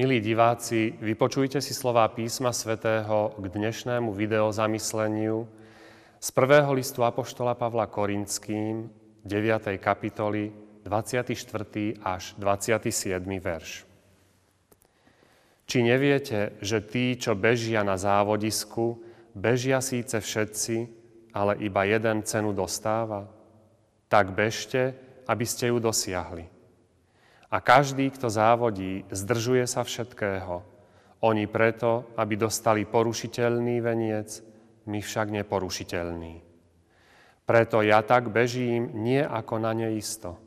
Milí diváci, vypočujte si slová písma svätého k dnešnému videozamysleniu z prvého listu Apoštola Pavla Korinským, 9. kapitoly, 24. až 27. verš. Či neviete, že tí, čo bežia na závodisku, bežia síce všetci, ale iba jeden cenu dostáva? Tak bežte, aby ste ju dosiahli. A každý, kto závodí, zdržuje sa všetkého. Oni preto, aby dostali porušiteľný veniec, my však neporušiteľný. Preto ja tak bežím nie ako na neisto.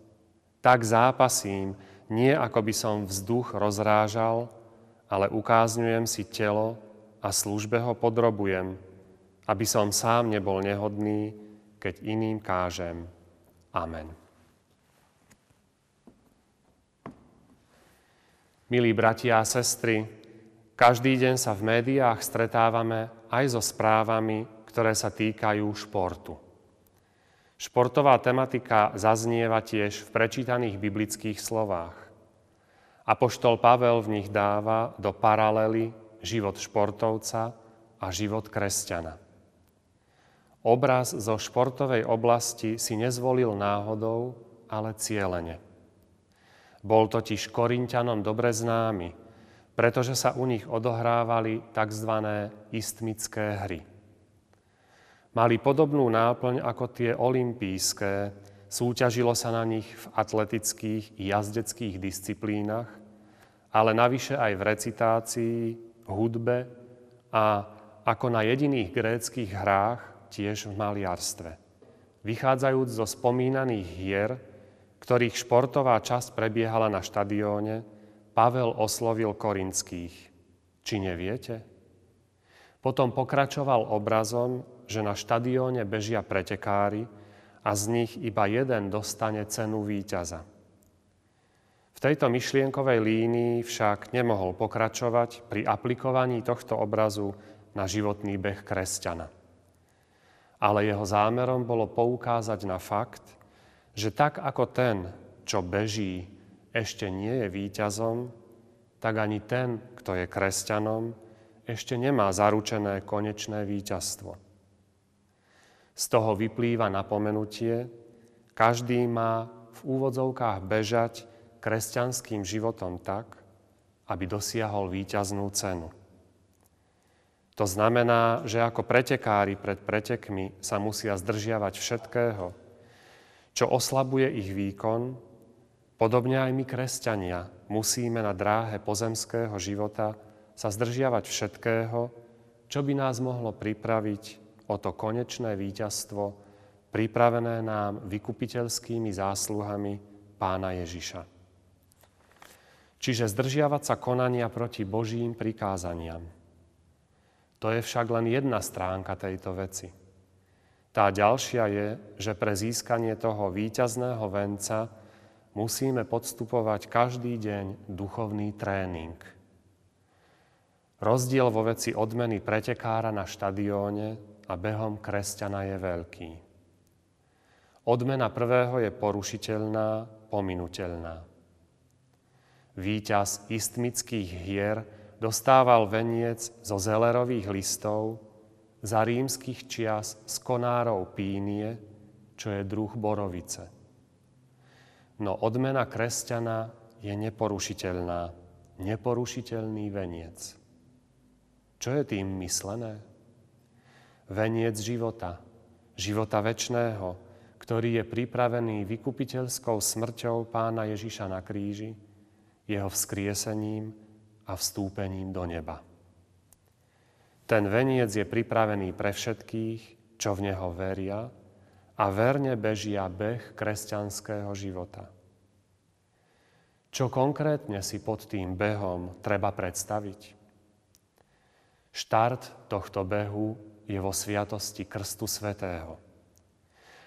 Tak zápasím, nie ako by som vzduch rozrážal, ale ukázňujem si telo a službe ho podrobujem, aby som sám nebol nehodný, keď iným kážem. Amen. Milí bratia a sestry, každý deň sa v médiách stretávame aj so správami, ktoré sa týkajú športu. Športová tematika zaznieva tiež v prečítaných biblických slovách. Apoštol Pavel v nich dáva do paralely život športovca a život kresťana. Obraz zo športovej oblasti si nezvolil náhodou, ale cieľene. Bol totiž Korintianom dobre známy, pretože sa u nich odohrávali tzv. istmické hry. Mali podobnú náplň ako tie olympijské, súťažilo sa na nich v atletických i jazdeckých disciplínach, ale navyše aj v recitácii, hudbe a ako na jediných gréckých hrách tiež v maliarstve. Vychádzajúc zo spomínaných hier, ktorých športová časť prebiehala na štadióne, Pavel oslovil korinských. Či neviete? Potom pokračoval obrazom, že na štadióne bežia pretekári a z nich iba jeden dostane cenu víťaza. V tejto myšlienkovej línii však nemohol pokračovať pri aplikovaní tohto obrazu na životný beh kresťana. Ale jeho zámerom bolo poukázať na fakt, že tak ako ten, čo beží, ešte nie je víťazom, tak ani ten, kto je kresťanom, ešte nemá zaručené konečné víťazstvo. Z toho vyplýva napomenutie, každý má v úvodzovkách bežať kresťanským životom tak, aby dosiahol víťaznú cenu. To znamená, že ako pretekári pred pretekmi sa musia zdržiavať všetkého, čo oslabuje ich výkon, podobne aj my, kresťania, musíme na dráhe pozemského života sa zdržiavať všetkého, čo by nás mohlo pripraviť o to konečné víťazstvo, pripravené nám vykupiteľskými zásluhami pána Ježiša. Čiže zdržiavať sa konania proti Božím prikázaniam. To je však len jedna stránka tejto veci – tá ďalšia je, že pre získanie toho víťazného venca musíme podstupovať každý deň duchovný tréning. Rozdiel vo veci odmeny pretekára na štadióne a behom kresťana je veľký. Odmena prvého je porušiteľná, pominuteľná. Výťaz istmických hier dostával veniec zo zelerových listov, za rímskych čias z konárov pínie, čo je druh borovice. No odmena kresťana je neporušiteľná, neporušiteľný veniec. Čo je tým myslené? Veniec života, života väčšného, ktorý je pripravený vykupiteľskou smrťou pána Ježiša na kríži, jeho vzkriesením a vstúpením do neba. Ten veniec je pripravený pre všetkých, čo v neho veria a verne bežia beh kresťanského života. Čo konkrétne si pod tým behom treba predstaviť? Štart tohto behu je vo sviatosti Krstu Svetého.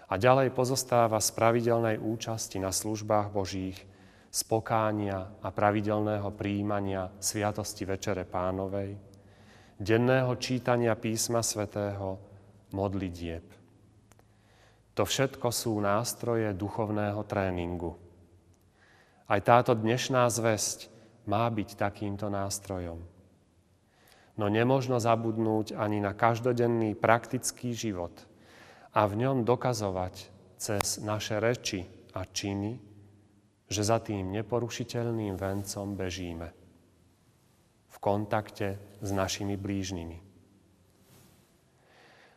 A ďalej pozostáva z pravidelnej účasti na službách Božích, spokánia a pravidelného príjmania Sviatosti Večere Pánovej – denného čítania písma svätého, modlitieb. To všetko sú nástroje duchovného tréningu. Aj táto dnešná zväzť má byť takýmto nástrojom. No nemožno zabudnúť ani na každodenný praktický život a v ňom dokazovať cez naše reči a činy, že za tým neporušiteľným vencom bežíme v kontakte s našimi blížnymi.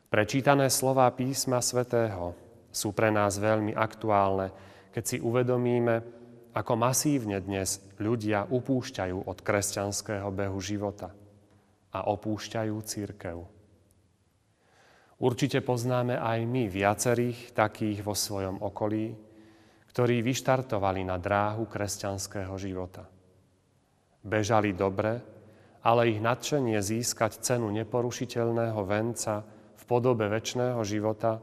Prečítané slová písma svätého sú pre nás veľmi aktuálne, keď si uvedomíme, ako masívne dnes ľudia upúšťajú od kresťanského behu života a opúšťajú církev. Určite poznáme aj my viacerých takých vo svojom okolí, ktorí vyštartovali na dráhu kresťanského života. Bežali dobre, ale ich nadšenie získať cenu neporušiteľného venca podobe väčšného života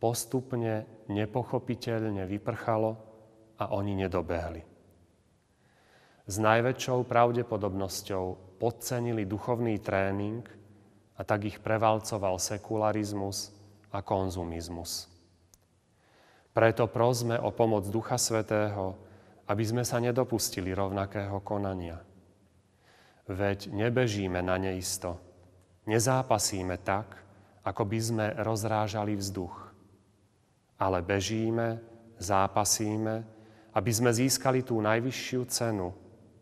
postupne nepochopiteľne vyprchalo a oni nedobehli. S najväčšou pravdepodobnosťou podcenili duchovný tréning a tak ich prevalcoval sekularizmus a konzumizmus. Preto prosme o pomoc Ducha Svetého, aby sme sa nedopustili rovnakého konania. Veď nebežíme na neisto, nezápasíme tak, ako by sme rozrážali vzduch. Ale bežíme, zápasíme, aby sme získali tú najvyššiu cenu,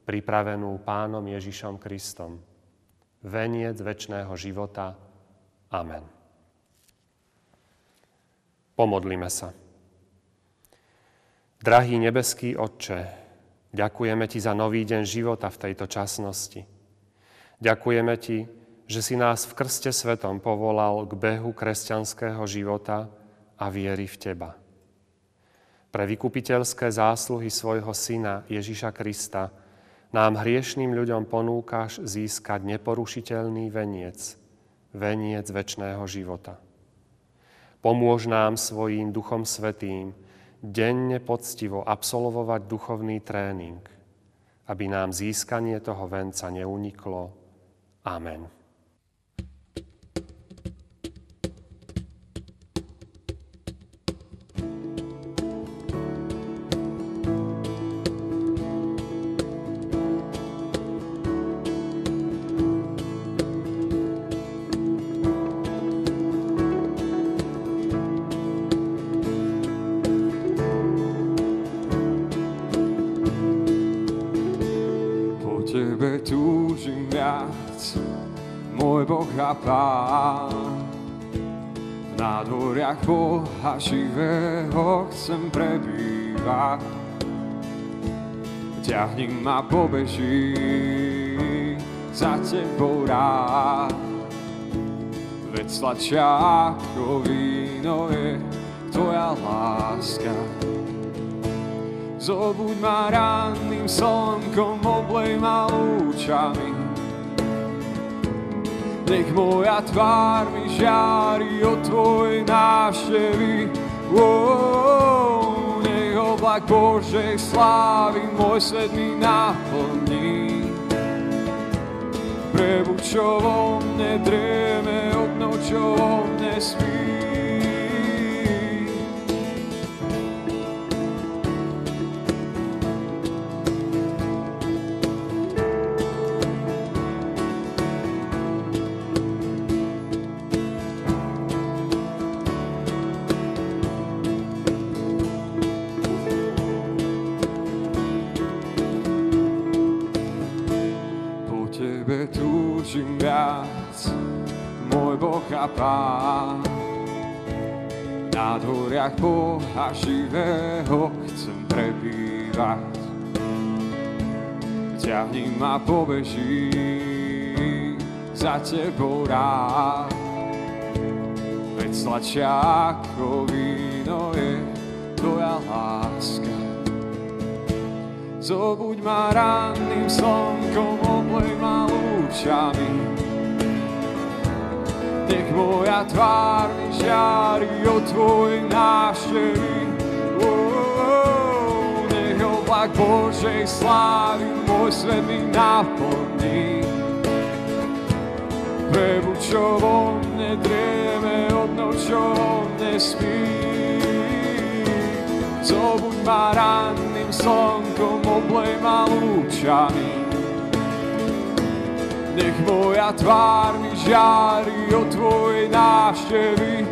pripravenú Pánom Ježišom Kristom. Veniec väčšného života. Amen. Pomodlime sa. Drahý nebeský Otče, ďakujeme Ti za nový deň života v tejto časnosti. Ďakujeme Ti, že si nás v krste svetom povolal k behu kresťanského života a viery v Teba. Pre vykupiteľské zásluhy svojho Syna Ježiša Krista nám hriešným ľuďom ponúkaš získať neporušiteľný veniec, veniec väčšného života. Pomôž nám svojím Duchom Svetým denne poctivo absolvovať duchovný tréning, aby nám získanie toho venca neuniklo. Amen. Pán. V nádvoriach Boha živého chcem prebývať. Ťahni ma pobeží za tebou rád. Veď sladšia ako víno je tvoja láska. Zobuď ma ranným slnkom, oblej ma lúčami nech moja tvár mi žiari od tvojej návštevy. Oh, nech oblak Božej slávy môj svet mi naplní. Prebuď, čo vo mne drieme, obnov, čo vo mne spí. A Pán. Dvoriach Boha živého chcem prebývať. Ťahni ma pobeží za tebou rád. Veď sladšia ako víno je tvoja láska. Zobuď ma ranným slnkom, oblej ma lúčami, nech moja tvár mi žiari od tvojej návštevy. Nech oblak Božej slávy môj svet mi naplní. Prebuď, čo vo mne drieme, obnov, čo vo mne spí. Zobuď ma ranným slnkom, oblej ma lúčami, Nech moja tvár mi žiari od Tvojej návštevy.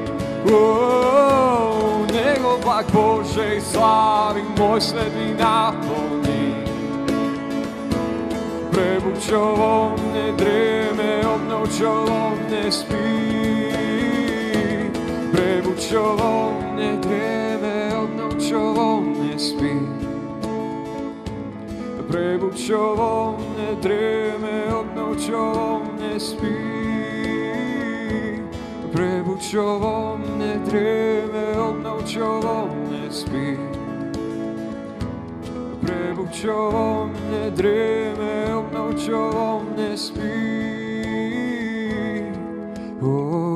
Oh, nech oblak Božej slávy môj svet mi naplní. Prebuď, čo vo mne drieme, obnov, čo vo mne spí. Prebuď, čo vo mne drieme, obnov, čo vo mne spí. prebud ne dreme, obnov ne spi. Prebud ne dreme, obnov ne spi. Prebud ne dreme, obnov ne spi. Oh.